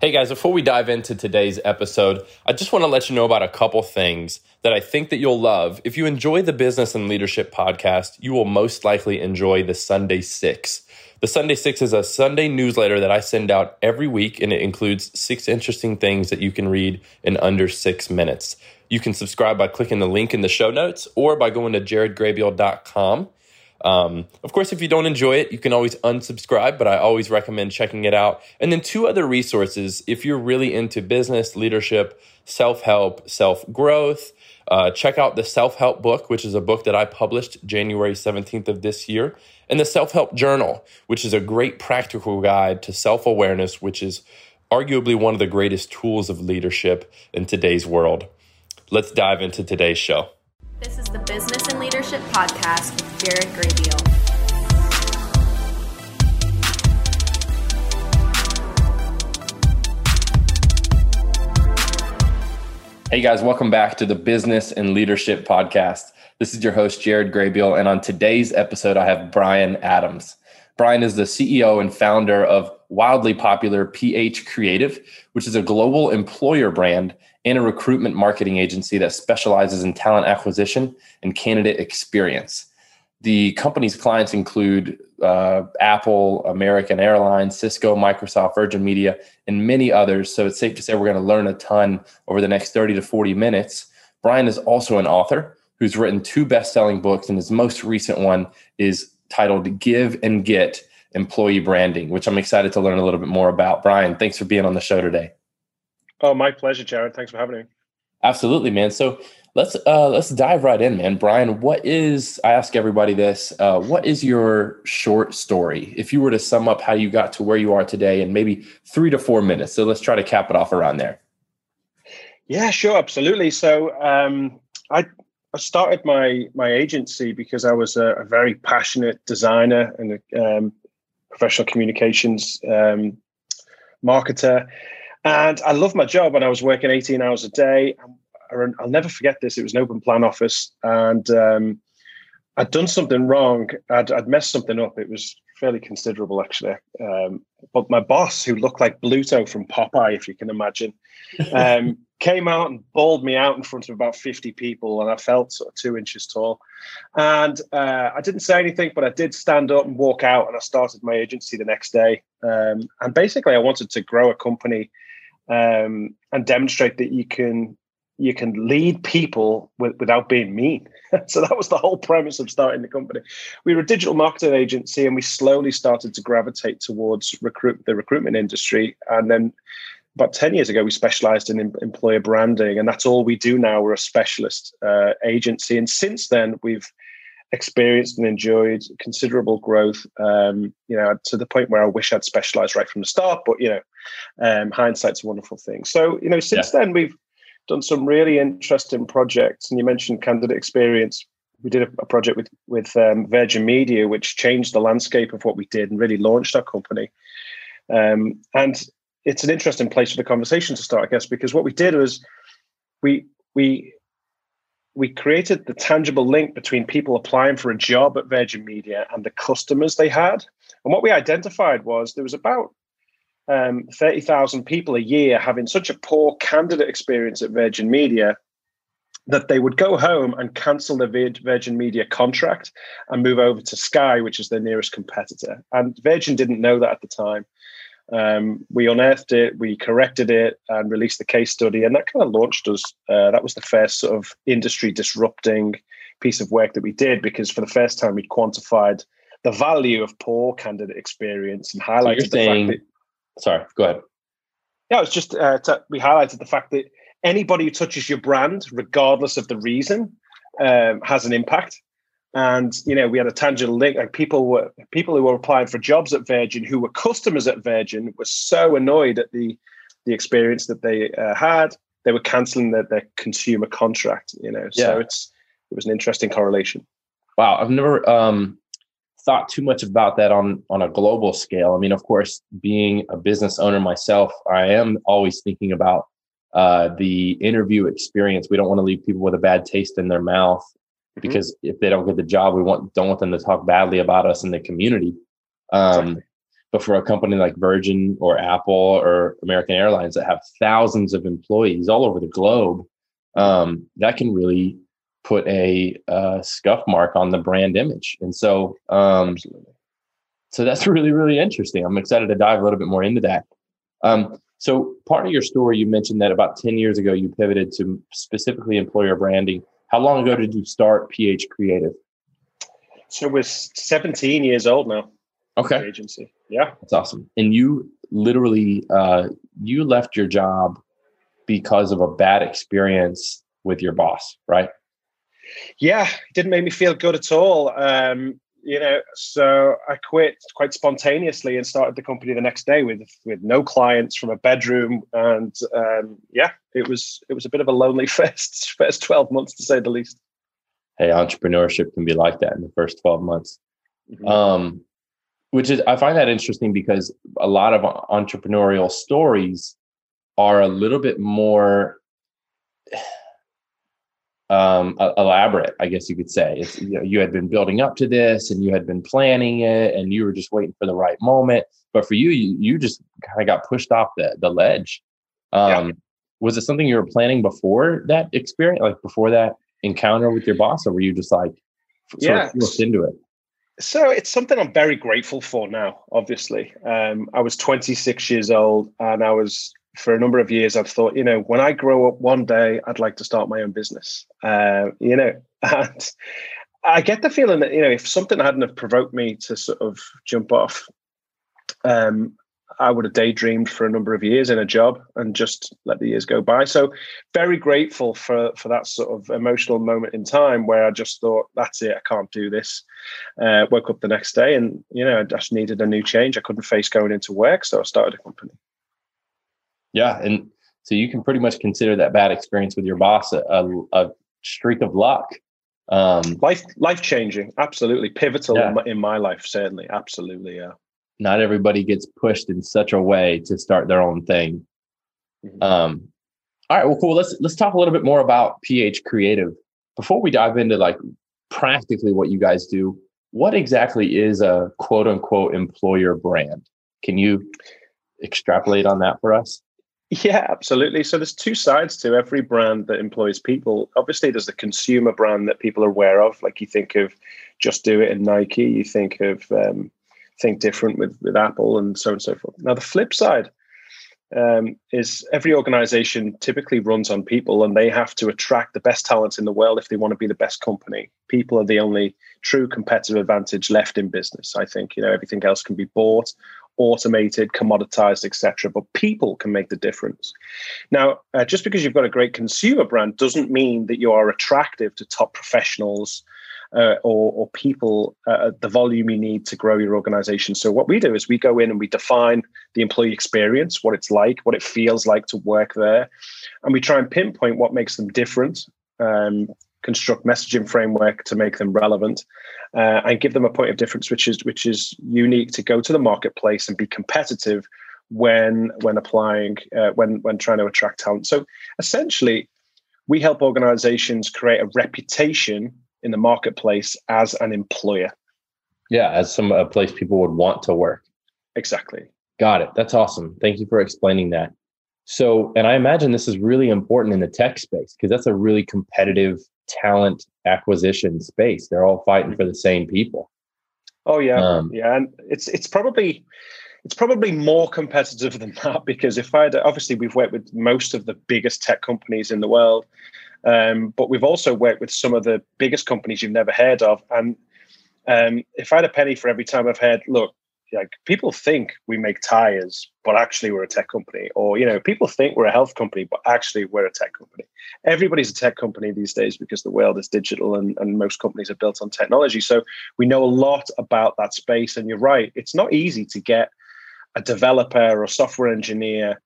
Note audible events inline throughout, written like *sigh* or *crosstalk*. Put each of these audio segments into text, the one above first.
Hey guys, before we dive into today's episode, I just want to let you know about a couple things that I think that you'll love. If you enjoy the Business and Leadership podcast, you will most likely enjoy the Sunday Six. The Sunday Six is a Sunday newsletter that I send out every week, and it includes six interesting things that you can read in under six minutes. You can subscribe by clicking the link in the show notes or by going to jaredgraybeal.com. Um, of course, if you don't enjoy it, you can always unsubscribe, but I always recommend checking it out. And then two other resources if you're really into business, leadership, self help, self growth. Uh, check out the self help book, which is a book that I published January 17th of this year, and the self help journal, which is a great practical guide to self awareness, which is arguably one of the greatest tools of leadership in today's world. Let's dive into today's show. This is the Business and Leadership Podcast with Jared Graybeal. Hey guys, welcome back to the Business and Leadership Podcast. This is your host, Jared Graybeal, and on today's episode, I have Bryan Adams. Bryan is the CEO and founder of wildly popular PH Creative, which is a global employer brand and a recruitment marketing agency that specializes in talent acquisition and candidate experience. The company's clients include uh, Apple, American Airlines, Cisco, Microsoft, Virgin Media, and many others. So it's safe to say we're going to learn a ton over the next 30 to 40 minutes. Bryan is also an author who's written two best selling books, and his most recent one is titled Give and Get Employee Branding, which I'm excited to learn a little bit more about. Bryan, thanks for being on the show today. Oh, my pleasure, Jared. Thanks for having me. Absolutely, man. So let's uh, let's dive right in, man. Bryan, what is I ask everybody this? Uh, what is your short story? If you were to sum up how you got to where you are today in maybe three to four minutes, so let's try to cap it off around there. Yeah, sure, absolutely. So um, I I started my my agency because I was a, a very passionate designer and a um, professional communications um, marketer and I loved my job and I was working 18 hours a day. I'll never forget this. It was an open plan office and um, I'd done something wrong. I'd, I'd, messed something up. It was fairly considerable, actually. Um, but my boss, who looked like Bluto from Popeye, if you can imagine, um, *laughs* came out and bawled me out in front of about 50 people. And I felt sort of two inches tall. And uh, I didn't say anything, but I did stand up and walk out. And I started my agency the next day. Um, and basically, I wanted to grow a company um, and demonstrate that you can you can lead people with, without being mean. *laughs* so that was the whole premise of starting the company. We were a digital marketing agency, and we slowly started to gravitate towards recruit the recruitment industry. And then about 10 years ago, we specialized in em- employer branding, and that's all we do now. We're a specialist uh, agency. And since then, we've experienced and enjoyed considerable growth. Um, you know, to the point where I wish I'd specialized right from the start. But you know, um, hindsight's a wonderful thing. So you know, since yeah. then we've done some really interesting projects. And you mentioned candidate experience. We did a, a project with with um, Virgin Media, which changed the landscape of what we did and really launched our company. Um, and it's an interesting place for the conversation to start, I guess, because what we did was we we we created the tangible link between people applying for a job at Virgin Media and the customers they had. And what we identified was there was about um, 30,000 people a year having such a poor candidate experience at Virgin Media that they would go home and cancel their Virgin Media contract and move over to Sky, which is their nearest competitor. And Virgin didn't know that at the time. Um, we unearthed it, we corrected it, and released the case study, and that kind of launched us. Uh, that was the first sort of industry disrupting piece of work that we did because for the first time we'd quantified the value of poor candidate experience and highlighted so the fact that. Sorry, go ahead. Yeah, it was just uh, to, we highlighted the fact that anybody who touches your brand, regardless of the reason, um, has an impact and you know we had a tangible link like people were people who were applying for jobs at virgin who were customers at virgin were so annoyed at the the experience that they uh, had they were canceling their, their consumer contract you know yeah. so it's it was an interesting correlation wow i've never um thought too much about that on on a global scale i mean of course being a business owner myself i am always thinking about uh, the interview experience we don't want to leave people with a bad taste in their mouth Mm-hmm. because mm-hmm. if they don't get the job, we want don't want them to talk badly about us in the community. Um, exactly. but for a company like Virgin or Apple or American Airlines that have thousands of employees all over the globe, um, that can really put a uh, scuff mark on the brand image. And so, um, so that's *laughs* really, really interesting. I'm excited to dive a little bit more into that. Um, so part of your story, you mentioned that about 10 years ago, you pivoted to specifically employer branding. How long ago did you start PH Creative? So we're 17 years old now. Okay. Agency. Yeah. That's awesome. And you literally, uh, you left your job because of a bad experience with your boss, right? Yeah, it didn't make me feel good at all. Um, you know, so I quit quite spontaneously and started the company the next day with with no clients from a bedroom, and um, yeah, it was it was a bit of a lonely *laughs* first first twelve months to say the least. Hey, entrepreneurship can be like that in the first twelve months. Mm-hmm. Um, which is I find that interesting because a lot of entrepreneurial stories are a little bit more um, elaborate, I guess you could say. It's, you, know, you had been building up to this and you had been planning it and you were just waiting for the right moment. But for you, you, you just kind of got pushed off the, the ledge. Um, yeah. Was it something you were planning before that experience, like before that encounter with your boss, or were you just like yeah. forced into it? So it's something I'm very grateful for now. Obviously, um, I was 26 years old, and I was for a number of years, I've thought, you know, when I grow up one day, I'd like to start my own business. Uh, you know, *laughs* and I get the feeling that, you know, if something hadn't have provoked me to sort of jump off, um, I would have daydreamed for a number of years in a job and just let the years go by. So very grateful for for that sort of emotional moment in time where I just thought, that's it, I can't do this. Uh, woke up the next day and you know, I just needed a new change. I couldn't face going into work, so I started a company. Yeah, and so you can pretty much consider that bad experience with your boss a, a, a streak of luck. Um, life life changing, absolutely pivotal yeah. in, my, in my life. Certainly, absolutely, yeah. Not everybody gets pushed in such a way to start their own thing. Mm-hmm. Um, all right, well, cool. Let's let's talk a little bit more about PH Creative before we dive into like practically what you guys do. What exactly is a quote unquote employer brand? Can you extrapolate on that for us? Yeah, absolutely. So there's two sides to every brand that employs people. Obviously, there's the consumer brand that people are aware of. Like you think of Just Do It and Nike. You think of um, Think Different with with Apple and so on and so forth. Now the flip side um, is every organization typically runs on people, and they have to attract the best talent in the world if they want to be the best company. People are the only true competitive advantage left in business. I think you know everything else can be bought automated, commoditized, etc. But people can make the difference. Now, uh, just because you've got a great consumer brand doesn't mean that you are attractive to top professionals uh, or, or, people uh, the volume you need to grow your organization. So what we do is we go in and we define the employee experience, what it's like, what it feels like to work there, and we try and pinpoint what makes them different. Um, construct messaging framework to make them relevant uh, and give them a point of difference which is which is unique to go to the marketplace and be competitive when when applying uh, when when trying to attract talent. So essentially we help organizations create a reputation in the marketplace as an employer. Yeah as some a place people would want to work. Exactly. Got it. That's awesome. Thank you for explaining that. So and i imagine this is really important in the tech space because that's a really competitive talent acquisition space. They're all fighting for the same people. Oh yeah, um, yeah, and it's it's probably it's probably more competitive than *laughs* that because if I obviously we've worked with most of the biggest tech companies in the world, um, but we've also worked with some of the biggest companies you've never heard of. And um, if I had a penny for every time I've heard, look, like people think we make tires, but actually we're a tech company. Or, you know, people think we're a health company, but actually we're a tech company. Everybody's a tech company these days because the world is digital and, and most companies are built on technology. So we know a lot about that space. And you're right, it's not easy to get a developer or software engineer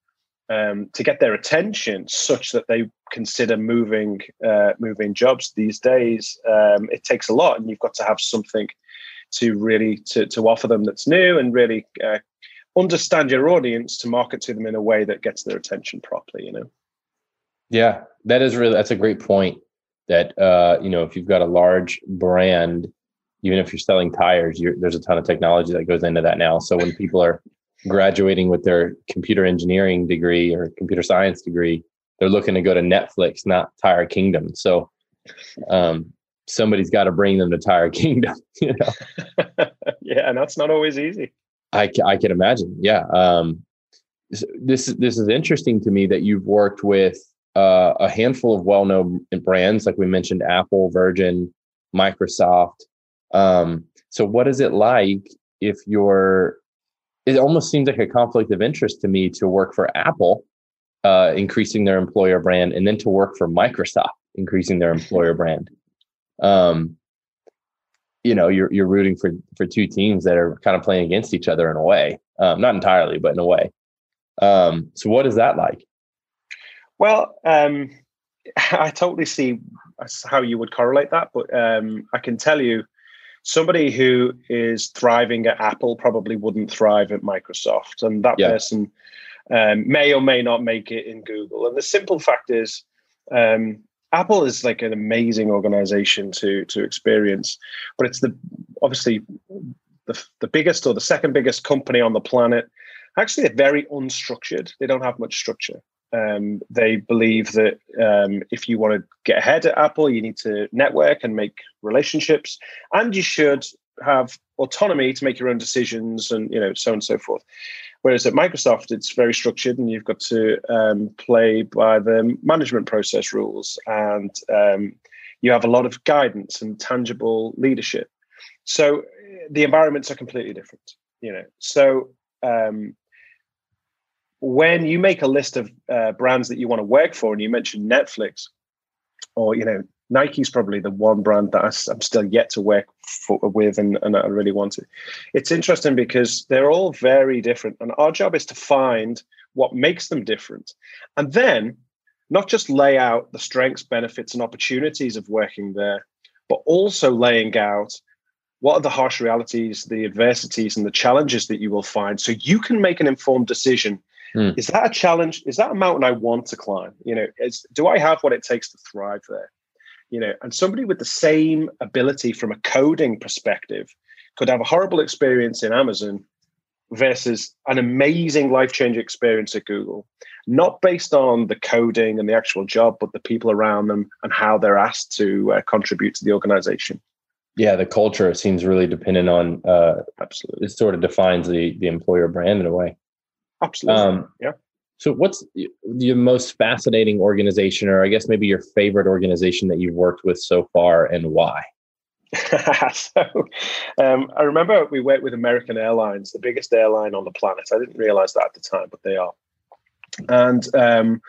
um, to get their attention such that they consider moving uh, moving jobs these days. Um, it takes a lot, and you've got to have something to really to, to offer them that's new and really uh, understand your audience to market to them in a way that gets their attention properly you know yeah that is really that's a great point that uh you know if you've got a large brand even if you're selling tires, you're, there's a ton of technology that goes into that now. So when people are graduating with their computer engineering degree or computer science degree, they're looking to go to Netflix, not Tire Kingdom. So um, somebody's got to bring them to Tire *laughs* Kingdom. You know? *laughs* yeah, and that's not always easy. I, I can imagine. Yeah. Um, this this is interesting to me that you've worked with uh, a handful of well-known brands, like we mentioned, Apple, Virgin, Microsoft. Um, so, what is it like if you're? It almost seems like a conflict of interest to me to work for Apple, uh, increasing their employer brand, and then to work for Microsoft, increasing their *laughs* employer brand. Um, you know, you're you're rooting for for two teams that are kind of playing against each other in a way, um, not entirely, but in a way. Um, so, what is that like? Well, um, *laughs* I totally see how you would correlate that, but um, I can tell you somebody who is thriving at Apple probably wouldn't thrive at Microsoft, and that yeah. person um, may or may not make it in Google. And the simple fact is, um, Apple is like an amazing organization to to experience, but it's the obviously the, the biggest or the second biggest company on the planet. Actually, they're very unstructured. They don't have much structure. Um, they believe that um, if you want to get ahead at Apple, you need to network and make relationships, and you should have autonomy to make your own decisions, and you know so on and so forth. Whereas at Microsoft, it's very structured, and you've got to um, play by the management process rules, and um, you have a lot of guidance and tangible leadership. So the environments are completely different. You know, so um, when you make a list of uh, brands that you want to work for, and you mentioned Netflix, or you know, Nike's probably the one brand that I'm still yet to work for, with, and, and I really want to. It's interesting because they're all very different, and our job is to find what makes them different, and then not just lay out the strengths, benefits, and opportunities of working there, but also laying out what are the harsh realities, the adversities, and the challenges that you will find, so you can make an informed decision Mm. Is that a challenge? Is that a mountain I want to climb? You know, is, do I have what it takes to thrive there? You know, and somebody with the same ability from a coding perspective could have a horrible experience in Amazon versus an amazing life changing experience at Google, not based on the coding and the actual job, but the people around them and how they're asked to uh, contribute to the organization. Yeah, the culture seems really dependent on. Uh, Absolutely, it sort of defines the the employer brand in a way. Absolutely. Um, yeah. So, what's your most fascinating organization, or I guess maybe your favorite organization that you've worked with so far, and why? *laughs* so, um, I remember we worked with American Airlines, the biggest airline on the planet. I didn't realize that at the time, but they are. And um,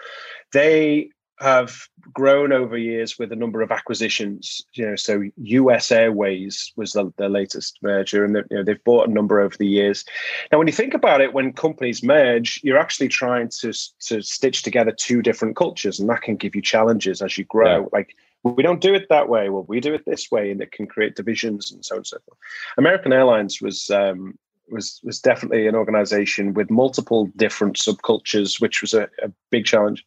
they have grown over years with a number of acquisitions. You know, so US Airways was the, the latest merger, and you know they've bought a number over the years. Now, when you think about it, when companies merge, you're actually trying to to stitch together two different cultures, and that can give you challenges as you grow. Yeah. Like we don't do it that way. Well, we do it this way, and it can create divisions and so on and so forth. American Airlines was um, was was definitely an organization with multiple different subcultures, which was a, a big challenge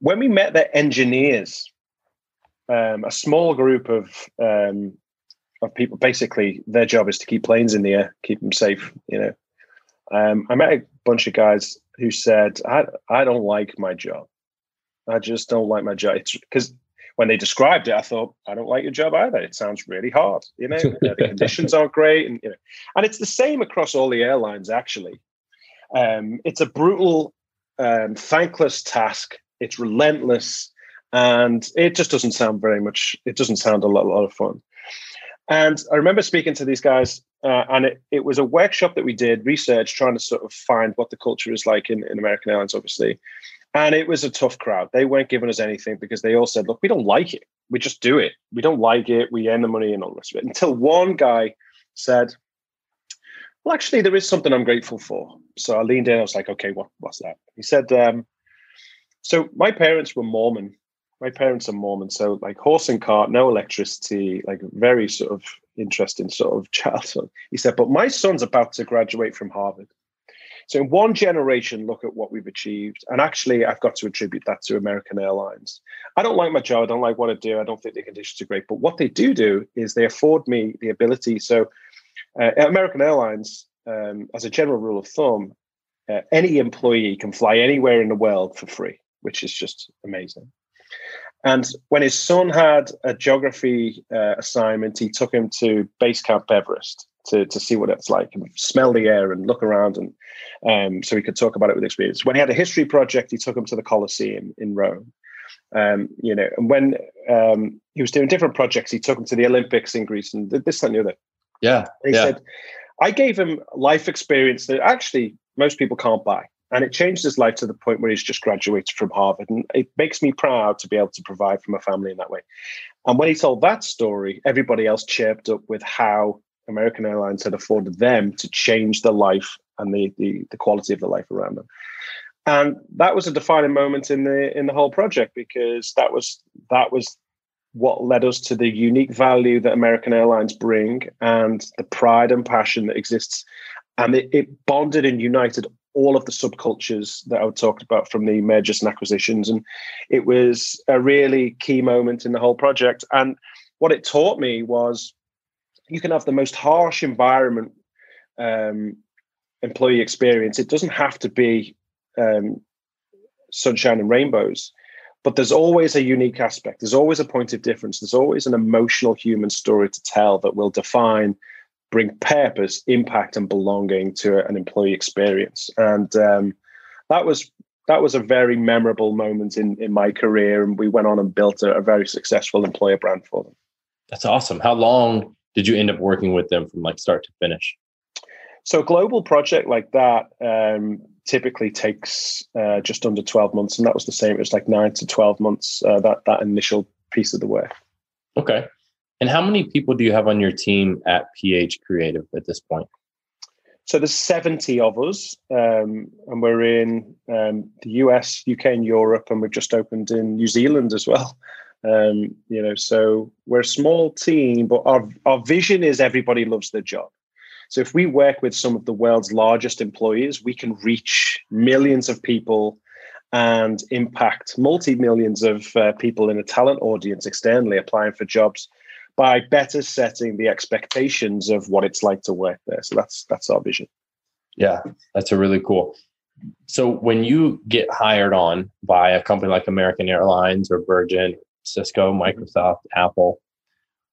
when we met the engineers, um, a small group of um, of people, basically their job is to keep planes in the air, keep them safe. You know, um, I met a bunch of guys who said, "I I don't like my job. I just don't like my job." It's because when they described it, I thought, "I don't like your job either. It sounds really hard. You know, the *laughs* conditions aren't great, and you know, and it's the same across all the airlines. Actually, um, it's a brutal, um, thankless task it's relentless, and it just doesn't sound very much. It doesn't sound a lot, a lot of fun. And I remember speaking to these guys, uh, and it, it was a workshop that we did, research, trying to sort of find what the culture is like in, in American Airlines, obviously. And it was a tough crowd. They weren't giving us anything because they all said, look, we don't like it. We just do it. We don't like it. We earn the money and all the rest of it. Until one guy said, well, actually, there is something I'm grateful for. So I leaned in. I was like, okay, what, what's that? He said, um, so my parents were Mormon. My parents are Mormon, so like horse and cart, no electricity, like very sort of interesting sort of *laughs* childhood. He said, but my son's about to graduate from Harvard. So in one generation, look at what we've achieved. And actually, I've got to attribute that to American Airlines. I don't like my job. I don't like what I do. I don't think the conditions are great. But what they do do is they afford me the ability. So uh, American Airlines, um, as a general rule of thumb, uh, any employee can fly anywhere in the world for free, which is just amazing. And when his son had a geography uh, assignment, he took him to Base Camp Everest to, to see what it's like and smell the air and look around and um, so he could talk about it with experience. When he had a history project, he took him to the Colosseum in Rome. Um, you know, and when um, he was doing different projects, he took him to the Olympics in Greece and this and the other. Yeah. And he yeah. said, I gave him life experience that actually most people can't buy. And it changed his life to the point where he's just graduated from Harvard. And it makes me proud to be able to provide for my family in that way. And when he told that story, everybody else chirped up with how American Airlines had afforded them to change the life and the, the, the quality of the life around them. And that was a defining moment in the in the whole project because that was that was what led us to the unique value that American Airlines bring and the pride and passion that exists. And it, it bonded and united all of the subcultures that I talked about from the mergers and acquisitions. And it was a really key moment in the whole project. And what it taught me was you can have the most harsh environment um, employee experience. It doesn't have to be um, sunshine and rainbows, but there's always a unique aspect. There's always a point of difference. There's always an emotional human story to tell that will define, bring purpose, impact, and belonging to an employee experience. And um, that was that was a very memorable moment in in my career. And we went on and built a, a very successful employer brand for them. That's awesome. How long did you end up working with them from like start to finish? So a global project like that um, typically takes uh, just under 12 months. And that was the same. It was like nine to 12 months, uh, that, that initial piece of the work. Okay. And how many people do you have on your team at PH Creative at this point? So there's 70 of us, um, and we're in um, the US, UK, and Europe, and we've just opened in New Zealand as well. Um, you know, so we're a small team, but our our vision is everybody loves their job. So if we work with some of the world's largest employers, we can reach millions of people and impact multi millions of uh, people in a talent audience externally applying for jobs by better setting the expectations of what it's like to work there. So that's that's our vision. Yeah, that's a really cool. So when you get hired on by a company like American Airlines or Virgin Cisco, mm-hmm. Microsoft, Apple.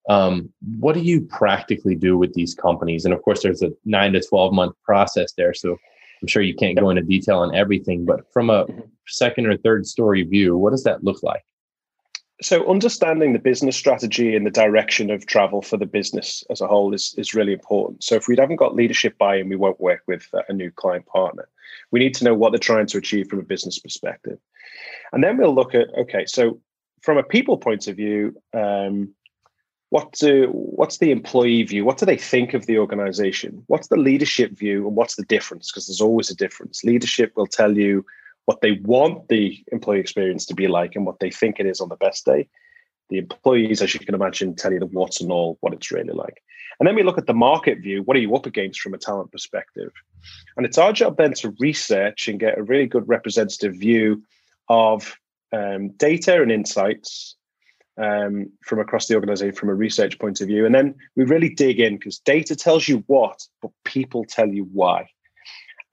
Um, what do you practically do with these companies? And of course, there's a nine to 12 month process there. So I'm sure you can't go into detail on everything, but from a mm-hmm. second or third story view, what does that look like? So understanding the business strategy and the direction of travel for the business as a whole is, is really important. So if we haven't got leadership buy-in, we won't work with a new client partner. We need to know what they're trying to achieve from a business perspective. And then we'll look at, okay, so from a people point of view, um, what do, what's the employee view? What do they think of the organization? What's the leadership view, and what's the difference? Because there's always a difference. Leadership will tell you what they want the employee experience to be like and what they think it is on the best day. The employees, as you can imagine, tell you the what's and all, what it's really like. And then we look at the market view. What are you up against from a talent perspective? And it's our job then to research and get a really good representative view of um, data and insights um, from across the organization from a research point of view. And then we really dig in because data tells you what, but people tell you why.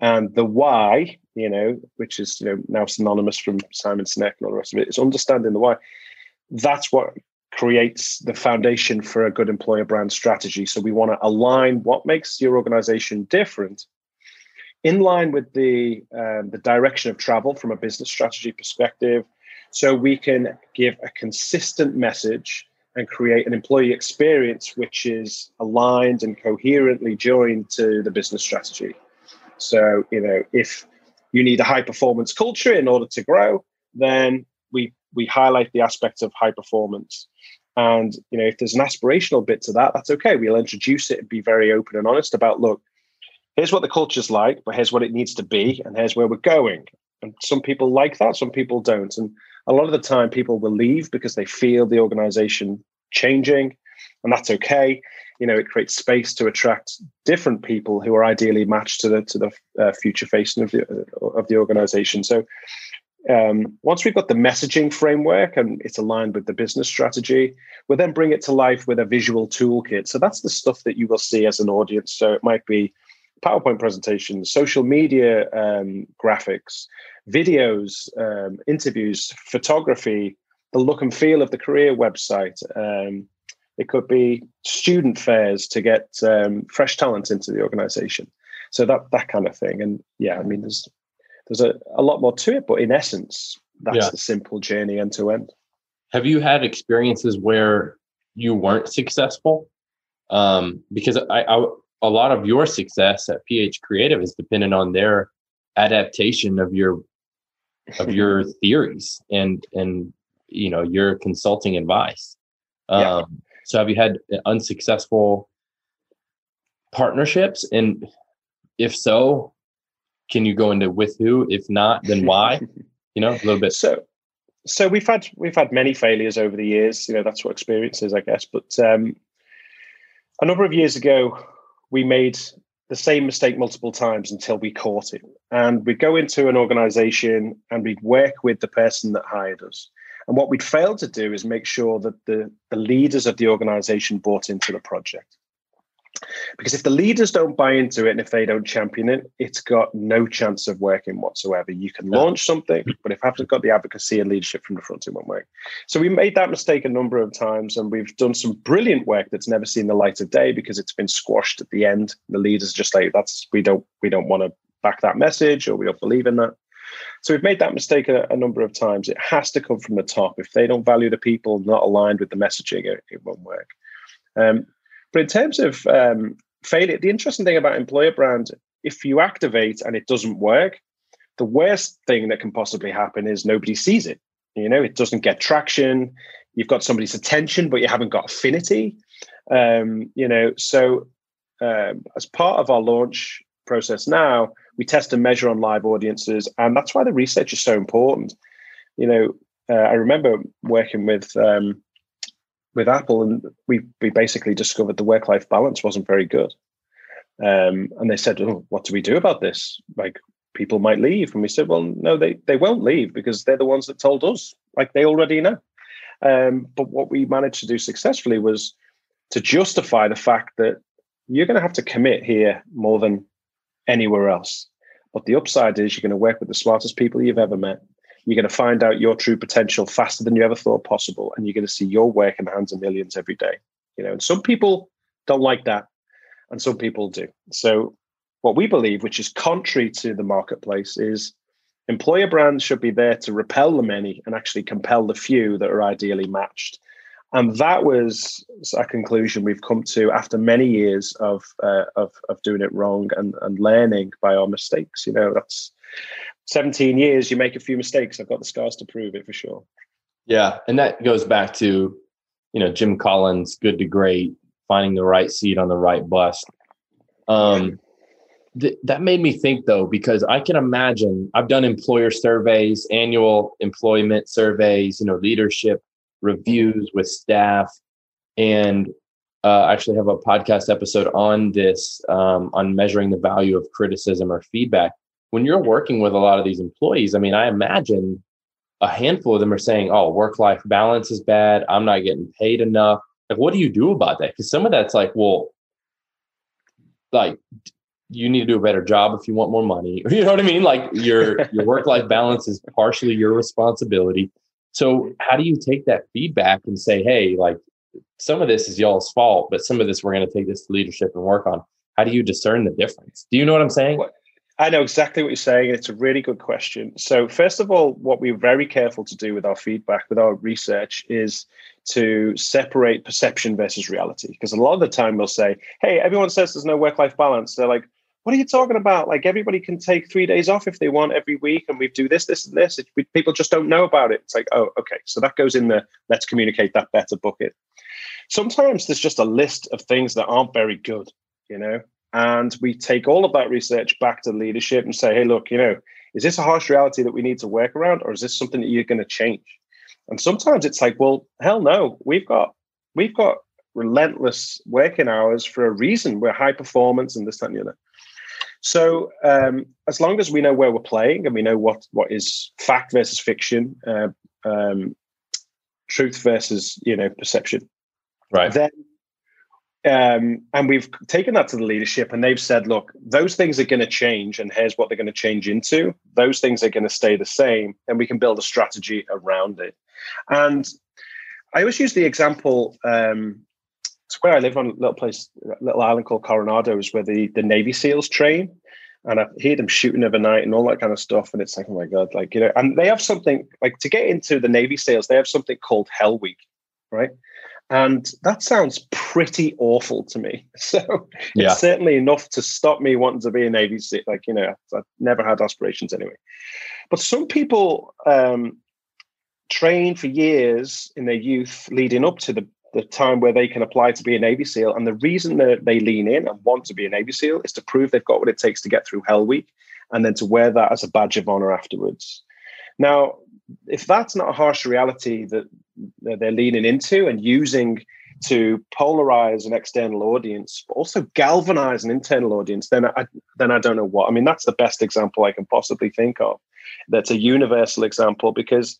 And the why, you know, which is you know now synonymous from Simon Sinek and all the rest of it, is understanding the why. That's what creates the foundation for a good employer brand strategy. So we want to align what makes your organization different in line with the um, the direction of travel from a business strategy perspective so we can give a consistent message and create an employee experience which is aligned and coherently joined to the business strategy. So, you know, if you need a high performance culture in order to grow, then we we highlight the aspects of high performance. And you know, if there's an aspirational bit to that, that's okay. We'll introduce it and be very open and honest about look, here's what the culture's like, but here's what it needs to be, and here's where we're going. And some people like that, some people don't. And a lot of the time people will leave because they feel the organization changing and that's okay you know it creates space to attract different people who are ideally matched to the to the uh, future facing of the of the organization so um, once we've got the messaging framework and it's aligned with the business strategy, we'll then bring it to life with a visual toolkit. So that's the stuff that you will see as an audience. So it might be PowerPoint presentations, social media um, graphics, videos, um, interviews, photography, the look and feel of the career website. Um, it could be student fairs to get um, fresh talent into the organization. So that that kind of thing. And yeah, I mean, there's there's a, a lot more to it, but in essence, that's yeah. the simple journey end to end. Have you had experiences where you weren't successful? Um, because I, I, a lot of your success at PH Creative is dependent on their adaptation of your of *laughs* your theories and and you know your consulting advice. Um. So have you had unsuccessful partnerships? And if so, can you go into with who? If not, then why? *laughs* you know, a little bit. So, so we've had we've had many failures over the years. You know, that's what experience is, I guess. But um, a number of years ago, we made the same mistake multiple times until we caught it. And we'd go into an organization and we'd work with the person that hired us. And what we'd failed to do is make sure that the, the leaders of the organization bought into the project. Because if the leaders don't buy into it and if they don't champion it, it's got no chance of working whatsoever. You can launch something, but if it haven't got the advocacy and leadership from the front, it won't work. So we made that mistake a number of times, and we've done some brilliant work that's never seen the light of day because it's been squashed at the end. The leaders just like that's we don't we don't want to back that message or we don't believe in that. So we've made that mistake a, a, number of times. It has to come from the top. If they don't value the people, not aligned with the messaging, it, it won't work. Um, but in terms of um, failure, the interesting thing about employer brand, if you activate and it doesn't work, the worst thing that can possibly happen is nobody sees it. You know, it doesn't get traction. You've got somebody's attention, but you haven't got affinity. Um, you know, so um, as part of our launch process now, we test and measure on live audiences, and that's why the research is so important. You know, uh, I remember working with um, with Apple, and we we basically discovered the work life balance wasn't very good. Um, and they said, "Oh, what do we do about this? Like, people might leave." And we said, "Well, no, they they won't leave because they're the ones that told us. Like, they already know." Um, but what we managed to do successfully was to justify the fact that you're going to have to commit here more than anywhere else. But the upside is you're going to work with the smartest people you've ever met. You're going to find out your true potential faster than you ever thought possible, and you're going to see your work in the hands of millions every day. You know, and some people don't like that, and some people do. So, what we believe, which is contrary to the marketplace, is employer brands should be there to repel the many and actually compel the few that are ideally matched. And that was a conclusion we've come to after many years of uh, of, of doing it wrong and, and learning by our mistakes. You know, that's 17 years, you make a few mistakes. I've got the scars to prove it for sure. Yeah. And that goes back to, you know, Jim Collins, good to great, finding the right seat on the right bus. Um, th- that made me think though, because I can imagine I've done employer surveys, annual employment surveys, you know, leadership reviews with staff, and uh, actually have a podcast episode on this um, on measuring the value of criticism or feedback when you're working with a lot of these employees, I mean, I imagine a handful of them are saying, "Oh, work-life balance is bad. I'm not getting paid enough." Like, what do you do about that? Because some of that's like, well, like you need to do a better job if you want more money. *laughs* You know what I mean? Like your your work-life balance is partially your responsibility. So how do you take that feedback and say, hey, like some of this is y'all's fault, but some of this we're going to take this to leadership and work on. How do you discern the difference? Do you know what I'm saying? I know exactly what you're saying. It's a really good question. So, first of all, what we're very careful to do with our feedback, with our research, is to separate perception versus reality. Because a lot of the time we'll say, hey, everyone says there's no work life balance. They're like, what are you talking about? Like, everybody can take three days off if they want every week, and we do this, this, and this. It, we, people just don't know about it. It's like, oh, okay. So that goes in the let's communicate that better bucket. Sometimes there's just a list of things that aren't very good, you know? And we take all of that research back to leadership and say, hey, look, you know, is this a harsh reality that we need to work around, or is this something that you're going to change? And sometimes it's like, well, hell no, we've got we've got relentless working hours for a reason. We're high performance and this, that, and the other. So um, as long as we know where we're playing and we know what what is fact versus fiction, uh, um, truth versus you know perception, right? Then um, and we've taken that to the leadership, and they've said, look, those things are going to change, and here's what they're going to change into. Those things are going to stay the same, and we can build a strategy around it. And I always use the example. Um, it's where I live on a little place, a little island called Coronado, is where the, the Navy SEALs train. And I hear them shooting overnight and all that kind of stuff. And it's like, oh my God, like, you know, and they have something like to get into the Navy SEALs, they have something called Hell Week, right? And that sounds pretty awful to me. *laughs* So yeah. it's certainly enough to stop me wanting to be a Navy SEAL. Like, you know, I've never had aspirations anyway. But some people um, train for years in their youth leading up to the, the time where they can apply to be a Navy SEAL. And the reason that they lean in and want to be a Navy SEAL is to prove they've got what it takes to get through Hell Week and then to wear that as a badge of honor afterwards. Now, if that's not a harsh reality that they're leaning into and using to polarize an external audience, but also galvanize an internal audience, then I then I don't know what. I mean, that's the best example I can possibly think of. That's a universal example because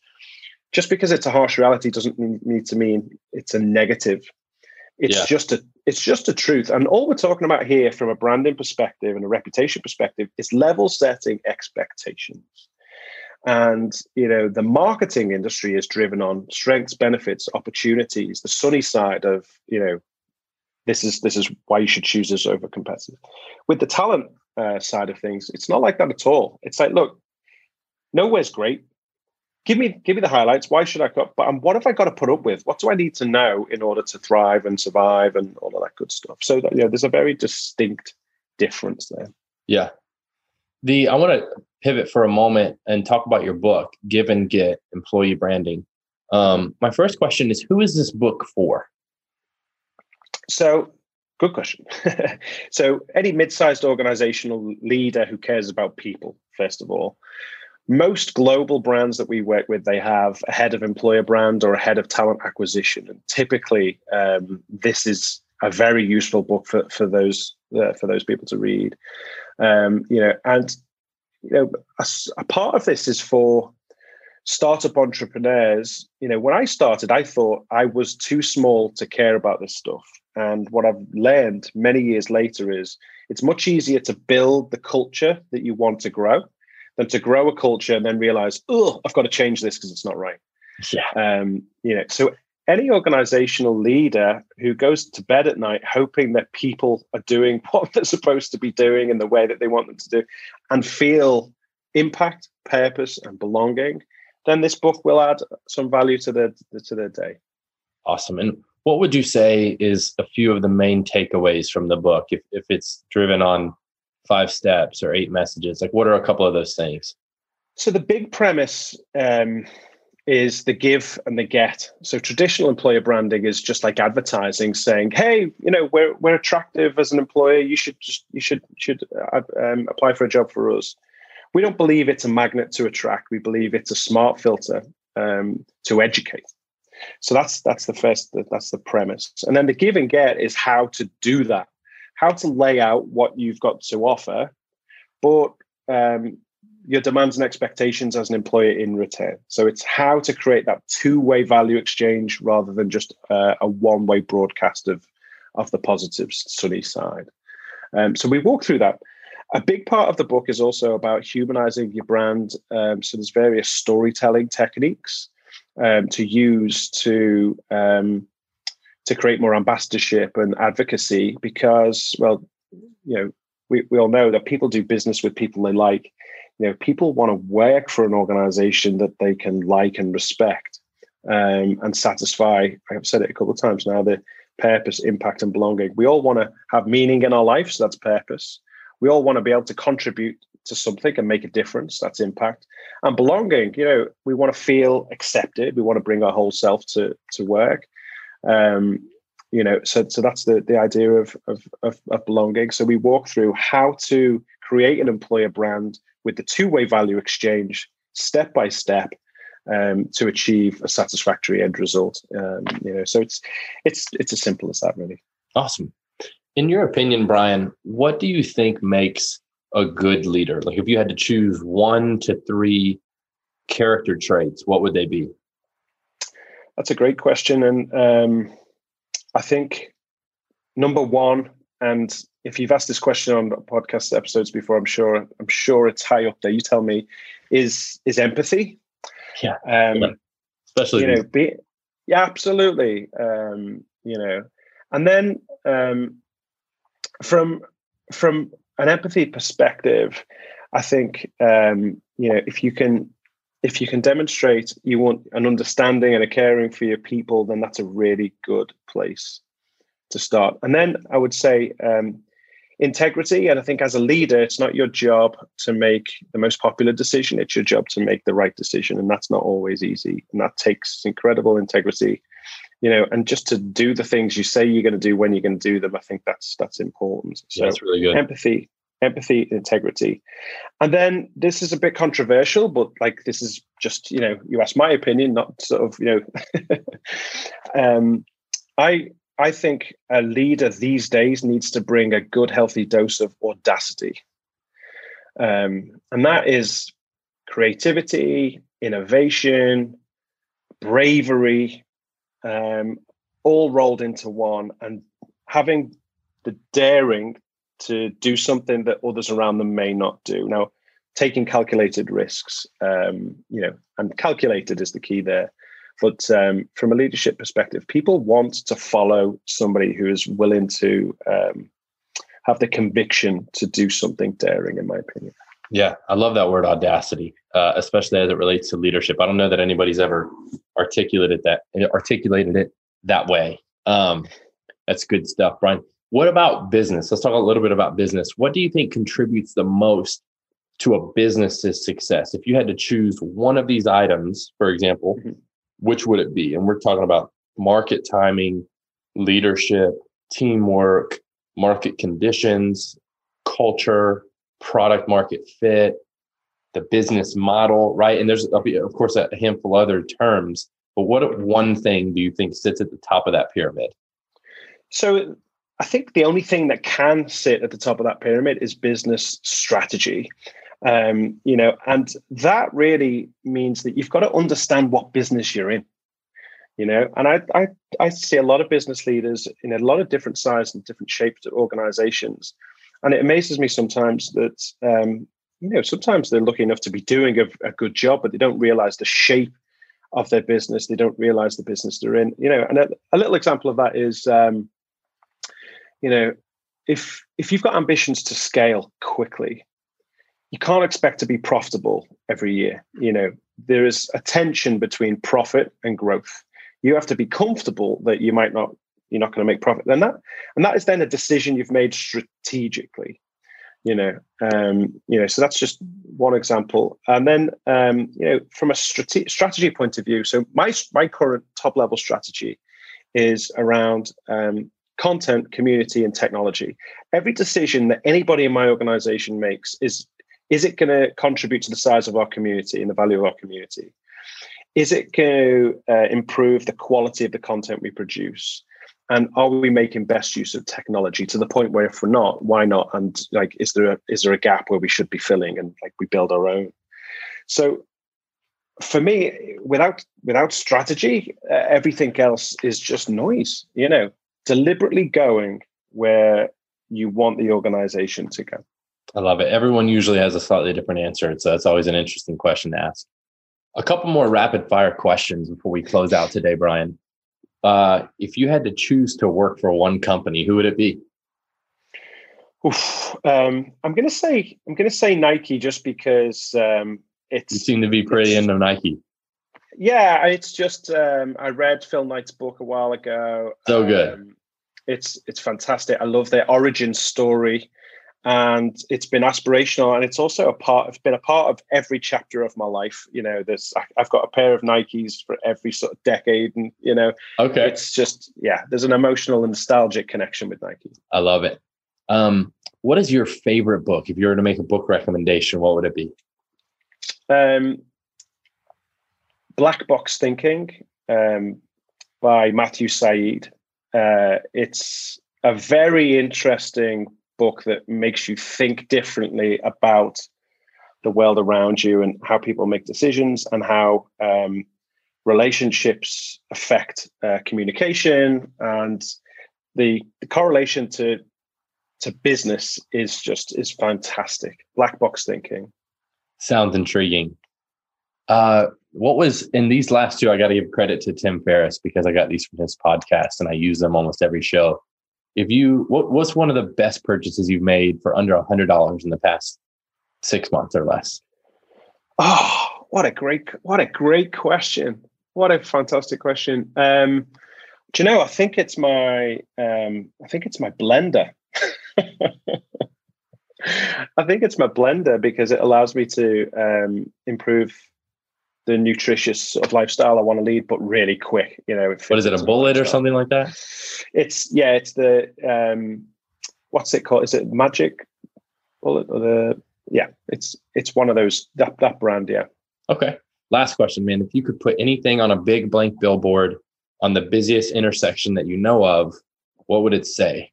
just because it's a harsh reality doesn't need to mean it's a negative. It's yeah. just a it's just a truth. And all we're talking about here from a branding perspective and a reputation perspective is level setting expectations. And you know, the marketing industry is driven on strengths, benefits, opportunities, the sunny side of, you know, this is this is why you should choose us over competitors. With the talent uh, side of things, it's not like that at all. It's like, look, nowhere's great. Give me give me the highlights. Why should I cut? But um, what have I got to put up with? What do I need to know in order to thrive and survive and all of that good stuff? So that, you know, there's a very distinct difference there. Yeah. The I want to pivot for a moment and talk about your book, Give and Get Employee Branding. Um, my first question is Who is this book for? So, good question. *laughs* so, any mid sized organizational leader who cares about people, first of all, most global brands that we work with they have a head of employer brand or a head of talent acquisition and typically um, this is a very useful book for, for those uh, for those people to read um, you know and you know, a, a part of this is for startup entrepreneurs. You know, when I started, I thought I was too small to care about this stuff. And what I've learned many years later is it's much easier to build the culture that you want to grow than to grow a culture and then realize, oh, I've got to change this because it's not right. Yeah. Um, you know, so any organizational leader who goes to bed at night hoping that people are doing *laughs* what they're supposed to be doing in the way that they want them to do and feel impact purpose and belonging then this book will add some value to their to their day awesome and what would you say is a few of the main takeaways from the book if, if it's driven on five steps or eight messages like what are a couple of those things so the big premise um, is the give and the get. So traditional employer branding is just like advertising, saying, "Hey, you know, we're we're attractive as an employer. You should just you should should uh, um, apply for a job for us." We don't believe it's a magnet to attract. We believe it's a smart filter um, to educate. So that's that's the first that's the premise, and then the give and get is how to do that, how to lay out what you've got to offer, but um, your demands and expectations as an employer in return. So it's how to create that two-way value exchange rather than just uh, a one-way broadcast of of the positives, sunny side. Um, so we walk through that. A big part of the book is also about humanizing your brand. Um, so there's various storytelling techniques um, to use to um, to create more ambassadorship and advocacy because, well, you know, we, we all know that people do business with people they like. You know people want to work for an organization that they can like and respect um, and satisfy. I've said it a couple of times now the purpose impact and belonging. We all want to have meaning in our life so that's purpose. We all want to be able to contribute to something and make a difference that's impact. And belonging you know we want to feel accepted. We want to bring our whole self to to work um, you know so so that's the the idea of, of of of belonging so we walk through how to create an employer brand with the two way value exchange step by step um, to achieve a satisfactory end result. Um, you know, so it's it's it's as simple as that, really. Awesome. In your opinion, Bryan, what do you think makes a good leader? Like, if you had to choose one to three character traits, what would they be? That's a great question, and um, I think number one, and if you've asked this question on podcast episodes before, I'm sure I'm sure it's high up there. You tell me, is is empathy? Yeah, um, yeah. especially you know, be, yeah, absolutely. Um, you know, and then um, from from an empathy perspective, I think um, you know if you can if you can demonstrate you want an understanding and a caring for your people, then that's a really good place to start. And then I would say um, integrity. And I think as a leader, it's not your job to make the most popular decision, it's your job to make the right decision. And that's not always easy. And that takes incredible integrity. You know, and just to do the things you say you're going to do when you're going to do them, I think that's that's important. So that's really good. Empathy, empathy, integrity. And then this is a bit controversial, but like this is just, you know, you ask my opinion, not sort of, you know, *laughs* um, I I think a leader these days needs to bring a good, healthy dose of audacity. Um, and that is creativity, innovation, bravery, um, all rolled into one, and having the daring to do something that others around them may not do. Now, taking calculated risks, um, you know, and calculated is the key there. But um, from a leadership perspective, people want to follow somebody who is willing to um, have the conviction to do something daring, in my opinion. Yeah, I love that word audacity, uh, especially as it relates to leadership. I don't know that anybody's ever articulated that articulated it that way. Um, that's good stuff, Bryan. What about business? Let's talk a little bit about business. What do you think contributes the most to a business's success? If you had to choose one of these items, for example, mm-hmm which would it be? And we're talking about market timing, leadership, teamwork, market conditions, culture, product market fit, the business model, right? And there's, of course, a handful of other terms. But what one thing do you think sits at the top of that pyramid? So I think the only thing that can sit at the top of that pyramid is business strategy. Um, you know, and that really means that you've got to understand what business you're in. You know, and I I, I see a lot of business leaders in a lot of different sizes and different shapes of organizations, and it amazes me sometimes that um, you know sometimes they're lucky enough to be doing a, a good job, but they don't realize the shape of their business. They don't realize the business they're in. You know, and a, a little example of that is, um, you know, if if you've got ambitions to scale quickly, you can't expect to be profitable every year. You know, there is a tension between profit and growth. You have to be comfortable that you might not, you're not going to make profit. Then that, and that is then a decision you've made strategically. You know, um, you know, so that's just one example. And then, um, you know, from a strate- strategy point of view, so my my current top level strategy is around um, content, community, and technology. Every decision that anybody in my organization makes is is it going to contribute to the size of our community and the value of our community? Is it going to uh, improve the quality of the content we produce? And are we making best use of technology to the point where if we're not, why not? And like, is there a, is there a gap where we should be filling and like we build our own? So for me, without without strategy, uh, everything else is just noise. You know, deliberately going where you want the organization to go. I love it. Everyone usually has a slightly different answer. So it's always an interesting question to ask. A couple more rapid fire questions before we close out today, Bryan. Uh, if you had to choose to work for one company, who would it be? Oof, um, I'm going to say I'm going to say Nike just because um, it's. You seem to be pretty into Nike. Yeah, it's just um, I read Phil Knight's book a while ago. So good. Um, it's it's fantastic. I love their origin story and it's been aspirational and it's also a part it's been a part of every chapter of my life you know there's i've got a pair of nikes for every sort of decade and you know okay it's just yeah there's an emotional and nostalgic connection with nike i love it um what is your favorite book if you were to make a book recommendation what would it be um Black Box Thinking um, by Matthew Syed. Uh, it's a very interesting book that makes you think differently about the world around you and how people make decisions and how um, relationships affect uh, communication. And the, the correlation to to business is just is fantastic. Black box thinking. Sounds intriguing. Uh what was in these last two i got to give credit to tim ferriss because i got these from his podcast and i use them almost every show. If you what, what's one of the best purchases you've made for under a hundred dollars in the past six months or less? Oh what a great what a great question. What a fantastic question. Um do you know i think it's my um i think it's my blender. *laughs* I think it's my blender because it allows me to um, improve the nutritious sort of lifestyle I want to lead, but really quick. You know, what is it? A bullet or something like that? It's yeah. It's the um, what's it called? Is it Magic Bullet or the yeah? It's it's one of those that that brand. Yeah. Okay. Last question, man. If you could put anything on a big blank billboard on the busiest intersection that you know of, what would it say?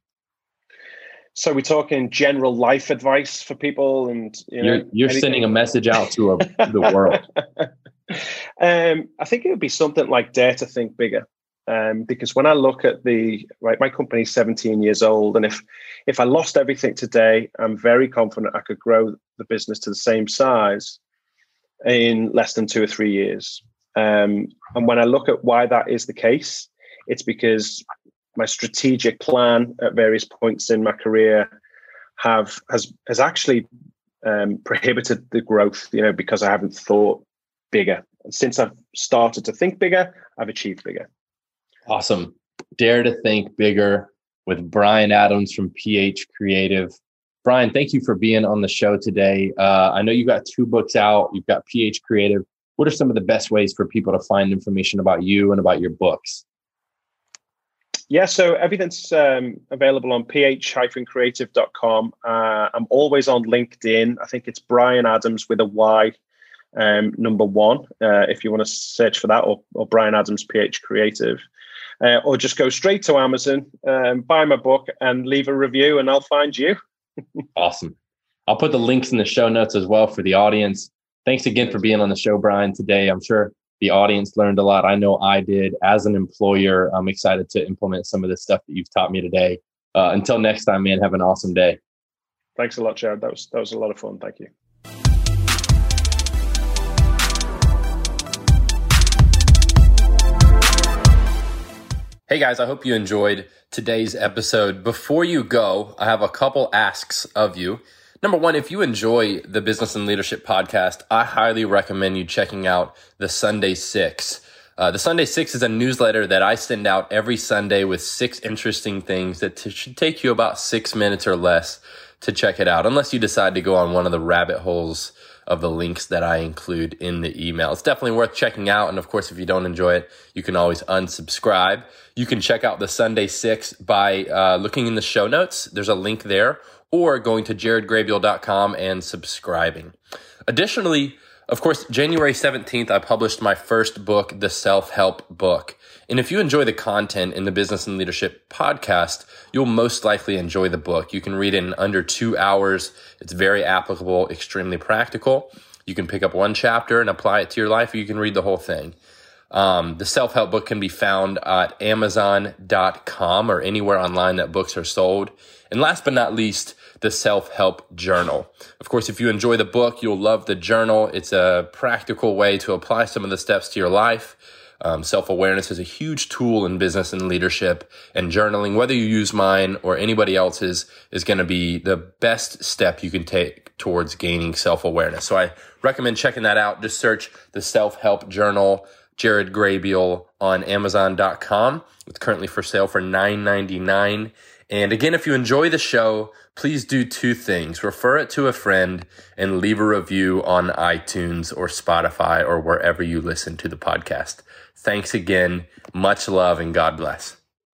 So we're talking general life advice for people, and you know, you're, you're sending a message out to a, the *laughs* world. Um, I think it would be something like dare to think bigger. Um, because when I look at the right, my company's 17 years old, and if if I lost everything today, I'm very confident I could grow the business to the same size in less than two or three years. Um, and when I look at why that is the case, it's because my strategic plan at various points in my career have has has actually um, prohibited the growth. You know, because I haven't thought bigger. Since I've started to think bigger, I've achieved bigger. Awesome. Dare to think bigger with Bryan Adams from PH Creative. Bryan, thank you for being on the show today. Uh, I know you've got two books out. You've got PH Creative. What are some of the best ways for people to find information about you and about your books? Yeah, so everything's um, available on ph-creative.com. Uh, I'm always on LinkedIn. I think it's Bryan Adams with a Y, um, number one, uh, if you want to search for that, or, or Bryan Adams PH Creative. Uh, or just go straight to Amazon, um, buy my book, and leave a review, and I'll find you. *laughs* awesome. I'll put the links in the show notes as well for the audience. Thanks again for being on the show, Bryan, today. I'm sure the audience learned a lot. I know I did. As an employer, I'm excited to implement some of the stuff that you've taught me today. Uh, until next time, man, have an awesome day. Thanks a lot, Jared. That was that was a lot of fun. Thank you. Hey guys, I hope you enjoyed today's episode. Before you go, I have a couple asks of you. Number one, if you enjoy the Business and Leadership podcast, I highly recommend you checking out the Sunday Six. Uh, the Sunday Six is a newsletter that I send out every Sunday with six interesting things that t- should take you about six minutes or less to check it out, unless you decide to go on one of the rabbit holes of the links that I include in the email. It's definitely worth checking out. And of course, if you don't enjoy it, you can always unsubscribe. You can check out the Sunday Six by uh, looking in the show notes. There's a link there or going to jaredgraybeal.com and subscribing. Additionally, of course, January 17th, I published my first book, The Self Help Book. And if you enjoy the content in the Business and Leadership podcast, you'll most likely enjoy the book. You can read it in under two hours. It's very applicable, extremely practical. You can pick up one chapter and apply it to your life, or you can read the whole thing. Um, the self help book can be found at amazon.com or anywhere online that books are sold. And last but not least, the Self Help Journal. Of course, if you enjoy the book, you'll love the journal. It's a practical way to apply some of the steps to your life. Um, Self awareness is a huge tool in business and leadership, and journaling, whether you use mine or anybody else's, is going to be the best step you can take towards gaining self awareness. So I recommend checking that out. Just search the Self Help Journal. Jared Graybeal on Amazon.com. It's currently for sale for $9.99. And again, if you enjoy the show, please do two things. Refer it to a friend and leave a review on iTunes or Spotify or wherever you listen to the podcast. Thanks again. Much love and God bless.